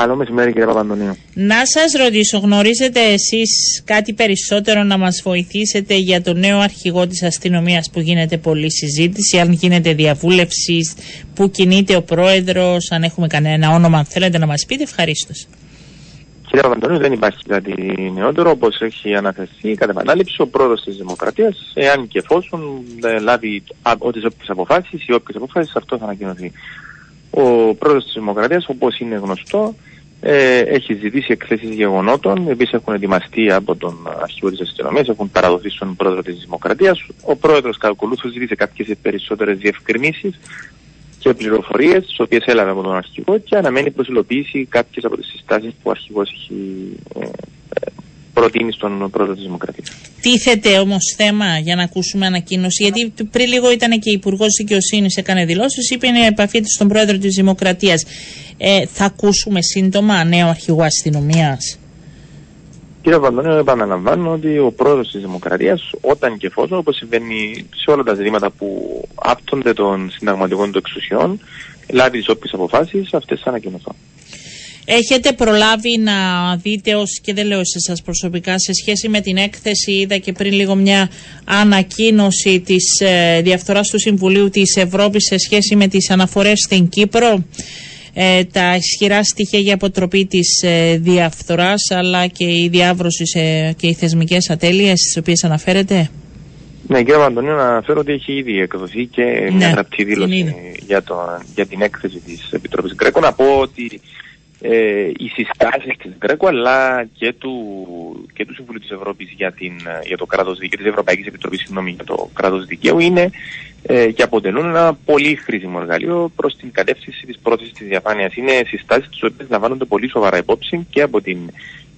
Καλό μεσημέρι κύριε Παπαντονίου. Να σας ρωτήσω, γνωρίζετε εσείς κάτι περισσότερο να μας βοηθήσετε για το νέο αρχηγό της αστυνομίας που γίνεται πολλή συζήτηση, αν γίνεται διαβούλευσης, που κινείται ο πρόεδρος, αν έχουμε κανένα όνομα, αν θέλετε να μας πείτε, ευχαρίστως. Κύριε Παπαντονίου, δεν υπάρχει κάτι νεότερο. Όπως έχει αναφερθεί κατά επανάληψη, ο πρόεδρος της Δημοκρατίας, εάν και εφόσον λάβει ό,τι αποφάσεις ή όποιες αποφάσεις, αυτό θα ανακοινωθεί. Ο πρόεδρος της Δημοκρατίας, όπως είναι γνωστό, ε, έχει ζητήσει εκθέσεις γεγονότων, οι οποίες έχουν ετοιμαστεί από τον αρχηγό της αστυνομίας, έχουν παραδοθεί στον πρόεδρο της Δημοκρατίας. Ο πρόεδρος ακολούθως ζήτησε κάποιες περισσότερες διευκρινήσεις και πληροφορίες, τις οποίες έλαβε από τον αρχηγό και αναμένει προσυλλοποίηση κάποιες από τις συστάσεις που ο αρχηγός έχει ε, προτείνεις στον πρόεδρο της Δημοκρατίας. Τίθεται όμως θέμα για να ακούσουμε ανακοίνωση, γιατί πριν λίγο ήταν και η Υπουργός Δικαιοσύνης, έκανε δηλώσεις, είπε είναι επαφή στον πρόεδρο της Δημοκρατίας. Ε, θα ακούσουμε σύντομα νέο αρχηγό αστυνομίας. Κύριε Βαντονίου, επαναλαμβάνω ότι ο πρόεδρος της Δημοκρατίας, όταν και εφόσον, όπως συμβαίνει σε όλα τα ζητήματα που άπτονται των συνταγματικών του εξουσιών, λάβει τις όποιες αποφάσεις, αυτές θα ανακοινωθούν. Έχετε προλάβει να δείτε ως και δεν λέω σε σας προσωπικά σε σχέση με την έκθεση είδα και πριν λίγο μια ανακοίνωση της ε, διαφθοράς του Συμβουλίου της Ευρώπης σε σχέση με τις αναφορές στην Κύπρο ε, τα ισχυρά στοιχεία για αποτροπή της ε, διαφθοράς αλλά και η διάβρωση και οι θεσμικές ατέλειες στις οποίες αναφέρετε. Ναι, κύριε Παντονίου, να αναφέρω ότι έχει ήδη εκδοθεί και ναι, μια γραπτή δήλωση για, το, για την έκθεση της Επιτροπής Γκρέκο. Να πω ότι ε, οι συστάσεις της Γκρέκο αλλά και του, και του Συμβουλίου της Ευρώπης για, την, για το κράτος δικαίου, της Ευρωπαϊκής Επιτροπής συγγνώμη, για το κράτος δικαίου είναι ε, και αποτελούν ένα πολύ χρήσιμο εργαλείο προς την κατεύθυνση της πρόθεσης της διαφάνειας. Είναι συστάσεις τις οποίες λαμβάνονται πολύ σοβαρά υπόψη και από την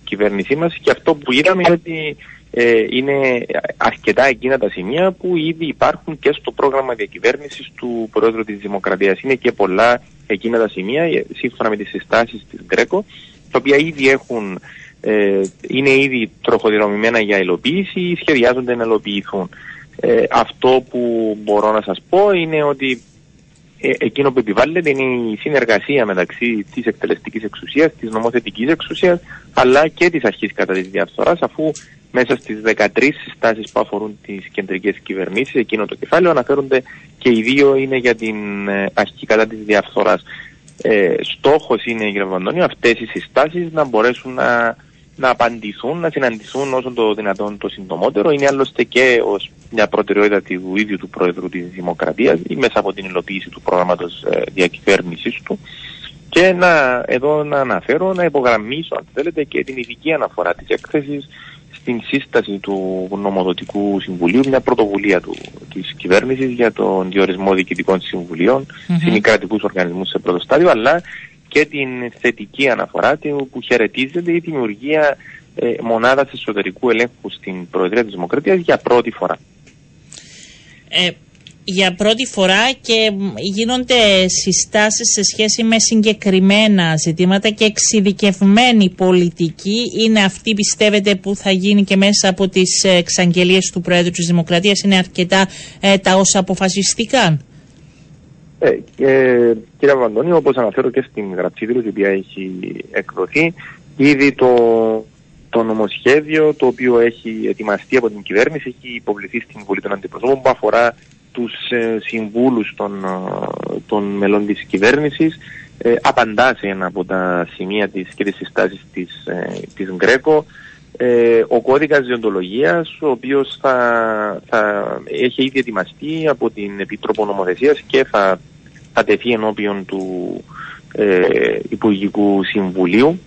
κυβέρνησή μας και αυτό που είδαμε είναι ότι ε, είναι αρκετά εκείνα τα σημεία που ήδη υπάρχουν και στο πρόγραμμα διακυβέρνησης του Πρόεδρου της Δημοκρατίας. Είναι και πολλά εκείνα τα σημεία, ε, σύμφωνα με τις συστάσεις της Γκρέκο, τα οποία ήδη έχουν, ε, είναι ήδη τροχοδρομημένα για υλοποίηση ή σχεδιάζονται να υλοποιηθούν. Ε, αυτό που μπορώ να σας πω είναι ότι ε, εκείνο που επιβάλλεται είναι η συνεργασία μεταξύ της εκτελεστικής εξουσίας, της νομοθετικής εξουσίας, αλλά και της αρχής κατά της διαφθοράς, αφού μέσα στις 13 συστάσεις που αφορούν τις κεντρικές κυβερνήσεις, εκείνο το κεφάλαιο αναφέρονται και οι δύο είναι για την ε, αρχή κατά της διαφθοράς. Ε, στόχος είναι, κύριε Βαντώνιο, αυτές οι συστάσεις να μπορέσουν να, να απαντηθούν, να συναντηθούν όσο το δυνατόν το συντομότερο. Είναι άλλωστε και ως μια προτεραιότητα του ίδιου του Πρόεδρου της Δημοκρατίας ή μέσα από την υλοποίηση του προγράμματος ε, διακυβέρνησης του. Και να, εδώ να αναφέρω, να υπογραμμίσω αν θέλετε και την ειδική αναφορά της έκθεσης στην σύσταση του νομοδοτικού συμβουλίου, μια πρωτοβουλία του, της κυβέρνησης για τον διορισμό διοικητικών συμβουλίων mm-hmm. σε κρατικούς οργανισμούς σε πρώτο στάδιο, αλλά και την θετική αναφορά που χαιρετίζεται η δημιουργία ε, μονάδας εσωτερικού ελέγχου στην Προεδρία της Δημοκρατίας για πρώτη φορά. Ε, για πρώτη φορά και γίνονται συστάσεις σε σχέση με συγκεκριμένα ζητήματα και εξειδικευμένη πολιτική είναι αυτή πιστεύετε που θα γίνει και μέσα από τις εξαγγελίες του Πρόεδρου της Δημοκρατίας είναι αρκετά ε, τα όσα αποφασιστήκαν; Ε, ε, κύριε Βαντώνη, όπως αναφέρω και στην γραψή η οποία έχει εκδοθεί, ήδη το, το νομοσχέδιο το οποίο έχει ετοιμαστεί από την κυβέρνηση έχει υποβληθεί στην Βουλή των Αντιπροσώπων που αφορά τους ε, συμβούλους των, ε, των μελών της κυβέρνησης. Ε, απαντά σε ένα από τα σημεία της και τις συστάσεις της, ε, της Γκρέκο. Ε, ο κώδικας διοντολογίας ο οποίος θα, θα έχει ήδη ετοιμαστεί από την Επίτροπο Νομοθεσίας και θα, θα τεθεί ενώπιον του ε, Υπουργικού Συμβουλίου.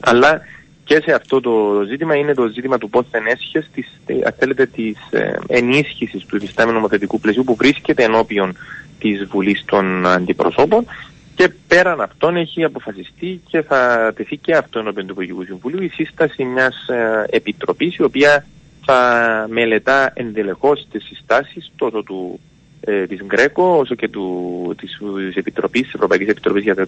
Αλλά και σε αυτό το ζήτημα είναι το ζήτημα του πώς ενέσχεσαι της, αν θέλετε, της ε, ενίσχυσης του υφιστάμενου νομοθετικού πλαισίου που βρίσκεται ενώπιον της Βουλής των Αντιπροσώπων. Και πέραν αυτών έχει αποφασιστεί και θα τεθεί και αυτό ενώπιον του Υπουργικού Συμβουλίου η σύσταση μιας ε, επιτροπής η οποία θα μελετά ενδελεχώς τις συστάσεις τόσο του ε, της Γκρέκο όσο και του, της, της Επιτροπής, της Ευρωπαϊκής Επιτροπής για το,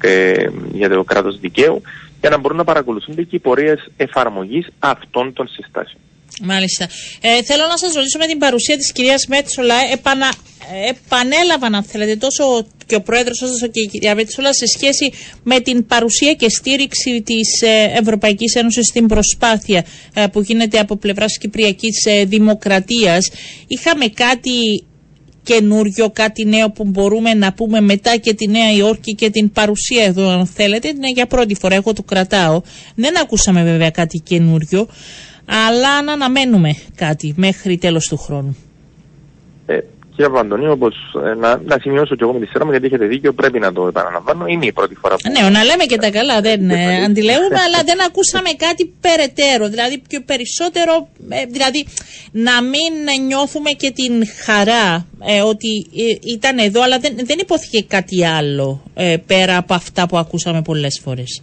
ε, για το κράτος δικαίου για να μπορούν να παρακολουθούνται και οι πορείες εφαρμογής αυτών των συστάσεων. Μάλιστα. Ε, θέλω να σας ρωτήσω με την παρουσία της κυρίας Μέτσολα επανα, επανέλαβαν αν θέλετε τόσο και ο Πρόεδρος όσο και η κυρία Βετσούλα σε σχέση με την παρουσία και στήριξη της ε, Ευρωπαϊκής Ένωσης στην προσπάθεια ε, που γίνεται από πλευράς Κυπριακής ε, Δημοκρατίας. Είχαμε κάτι καινούριο, κάτι νέο που μπορούμε να πούμε μετά και τη Νέα Υόρκη και την παρουσία εδώ αν θέλετε. Είναι για πρώτη φορά, εγώ το κρατάω. Δεν ακούσαμε βέβαια κάτι καινούριο, αλλά να αναμένουμε κάτι μέχρι τέλος του χρόνου. Ε, κύριε Παπαντονίου, όπως ε, να, να σημειώσω και εγώ με τη σειρά μου, γιατί έχετε δίκιο, πρέπει να το επαναλαμβάνω. Είναι η πρώτη φορά που. Ναι, να λέμε και τα καλά, δεν ε, αντιλέγουμε, αλλά δεν ακούσαμε κάτι περαιτέρω. Δηλαδή, πιο περισσότερο, ε, δηλαδή, να μην νιώθουμε και την χαρά ε, ότι ε, ήταν εδώ, αλλά δεν, δεν υπόθηκε κάτι άλλο πέρα από αυτά που ακούσαμε πολλές φορές.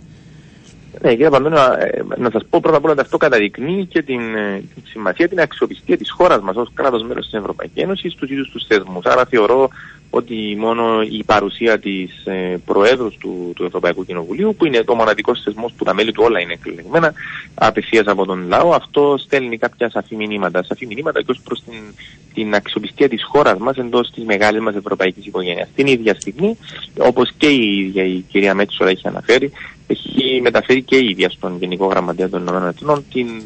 Ναι, κύριε Παντώνη, ε, να σας πω πρώτα απ' όλα ότι αυτό καταδεικνύει και την, ε, την σημασία, την αξιοπιστία της χώρας μας ως κράτος μέλος της Ευρωπαϊκής Ένωσης στου ίδιους τους θεσμούς. Άρα θεωρώ ότι μόνο η παρουσία της ε, Προέδρου του, του Ευρωπαϊκού Κοινοβουλίου, που είναι το μοναδικός θεσμός που τα μέλη του όλα είναι εκλεγμένα, απευθείας από τον λαό, αυτό στέλνει κάποια σαφή μηνύματα. Σαφή μηνύματα και ως προς την, την αξιοπιστία της χώρας μας εντός της μεγάλης μας ευρωπαϊκής οικογένειας. Την ίδια στιγμή, όπως και η ίδια η κυρία Μέτσορα έχει αναφέρει, έχει μεταφέρει και η ίδια στον Γενικό Γραμματέα των ΗΠΑ την,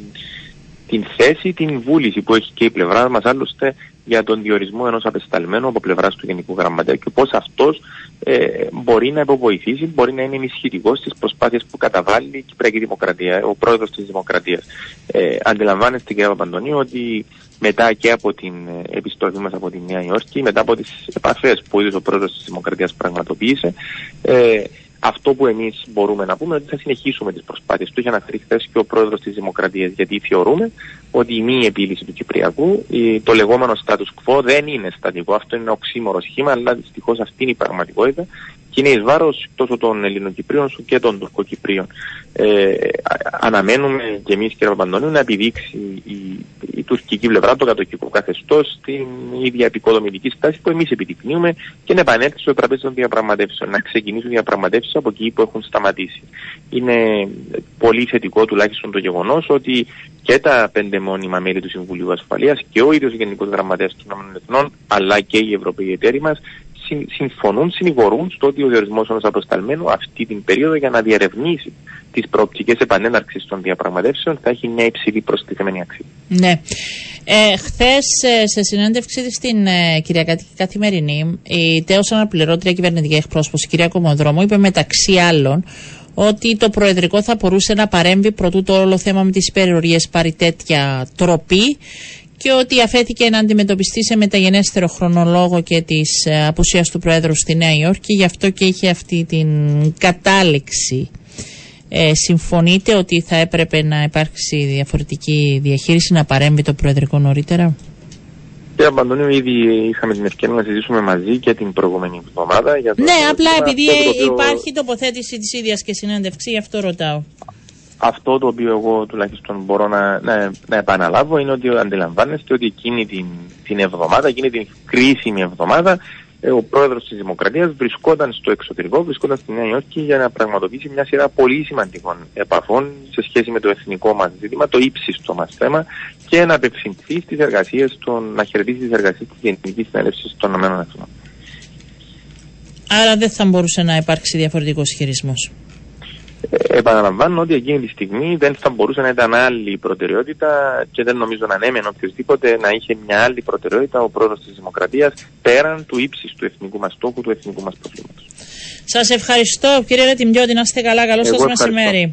την θέση, την βούληση που έχει και η πλευρά μας άλλωστε για τον διορισμό ενός απεσταλμένου από πλευράς του Γενικού Γραμματέα και πώς αυτός ε, μπορεί να υποβοηθήσει, μπορεί να είναι ενισχυτικός στις προσπάθειες που καταβάλει η Κυπριακή Δημοκρατία, ο πρόεδρος της Δημοκρατίας. Ε, αντιλαμβάνεστε, κύριε Παπαντονίου, ότι μετά και από την ε, επιστολή μας από τη Νέα Υόρκη, μετά από τις επαφές που ο ίδιο ο πρόεδρος της Δημοκρατίας πραγματοποίησε, ε, αυτό που εμείς μπορούμε να πούμε είναι ότι θα συνεχίσουμε τις προσπάθειες. Το είχε αναφέρει χθες και ο πρόεδρος της Δημοκρατίας, γιατί θεωρούμε ότι η μη επίλυση του Κυπριακού, το λεγόμενο status quo, δεν είναι στατικό. Αυτό είναι ένα οξύμορο σχήμα, αλλά δυστυχώς αυτή είναι η πραγματικότητα και είναι εις βάρος τόσο των Ελληνοκυπρίων όσο και των Τουρκοκυπρίων. Ε, αναμένουμε και εμείς, κύριε Παπαντονίου, να επιδείξει η, η τουρκική πλευρά, το κατοχικό καθεστώς, την ίδια επικοδομητική στάση που εμείς επιδεικνύουμε και να επανέλθει στο τραπέζι των διαπραγματεύσεων, να ξεκινήσουν διαπραγματεύσεις από εκεί που έχουν σταματήσει. Είναι πολύ θετικό τουλάχιστον το γεγονός ότι και τα πέντε μόνιμα μέλη του Συμβουλίου Ασφαλείας και ο ίδιος Γενικός Γραμματέας των ΗΠΑ, αλλά και οι Ευρωπαίοι εταίροι μας, συμφωνούν, συνηγορούν στο ότι ο διορισμός ενός αποσταλμένου αυτή την περίοδο για να διερευνήσει τις προοπτικές επανέναρξης των διαπραγματεύσεων θα έχει μια υψηλή προστιθέμενη αξία. Ναι. Ε, Χθες, σε συνέντευξή της στην ε, Κυριακατική Καθημερινή, η τέο αναπληρώτρια κυβερνητική εκπρόσωπος, η κυρία Κομοδρόμου, είπε μεταξύ άλλων ότι το Προεδρικό θα μπορούσε να παρέμβει προτού το όλο θέμα με τις υπερορίες πάρει τέτοια τροπή και ότι αφέθηκε να αντιμετωπιστεί σε μεταγενέστερο χρονολόγο και της ε, απουσίας του Πρόεδρου στη Νέα Υόρκη, γι' αυτό και είχε αυτή την κατάληξη. Ε, συμφωνείτε ότι θα έπρεπε να υπάρξει διαφορετική διαχείριση, να παρέμβει το Προεδρικό νωρίτερα; Κύριε Παντονίου, ήδη είχαμε την ευκαιρία να συζητήσουμε μαζί και την προηγούμενη εβδομάδα. Για το ναι, απλά επειδή υπάρχει τοποθέτηση της ίδιας και συνέντευξη, γι' αυτό ρωτάω. Αυτό το οποίο εγώ τουλάχιστον μπορώ να, να, να επαναλάβω είναι ότι αντιλαμβάνεστε ότι εκείνη την, την εβδομάδα, εκείνη την κρίσιμη εβδομάδα, ε, ο πρόεδρος της Δημοκρατίας βρισκόταν στο εξωτερικό, βρισκόταν στη Νέα Υόρκη για να πραγματοποιήσει μια σειρά πολύ σημαντικών επαφών σε σχέση με το εθνικό μας ζήτημα, το ύψιστο μας θέμα και να απευθυνθεί στις εργασίες, να χαιρετήσει τις εργασίες της Γενικής Συνέλευσης των ΗΠΑ. Άρα δεν θα μπορούσε να υπάρξει διαφορετικός χειρισμός. Ε, επαναλαμβάνω ότι εκείνη τη στιγμή δεν θα μπορούσε να ήταν άλλη προτεραιότητα και δεν νομίζω να ανέμενε οποιοδήποτε να είχε μια άλλη προτεραιότητα ο πρόεδρος της Δημοκρατίας πέραν του ύψης του εθνικού μας στόχου, του εθνικού μας προβλήματος. Σας ευχαριστώ κύριε Ρετιμιώτη, να είστε καλά. Καλό σας μεσημέρι.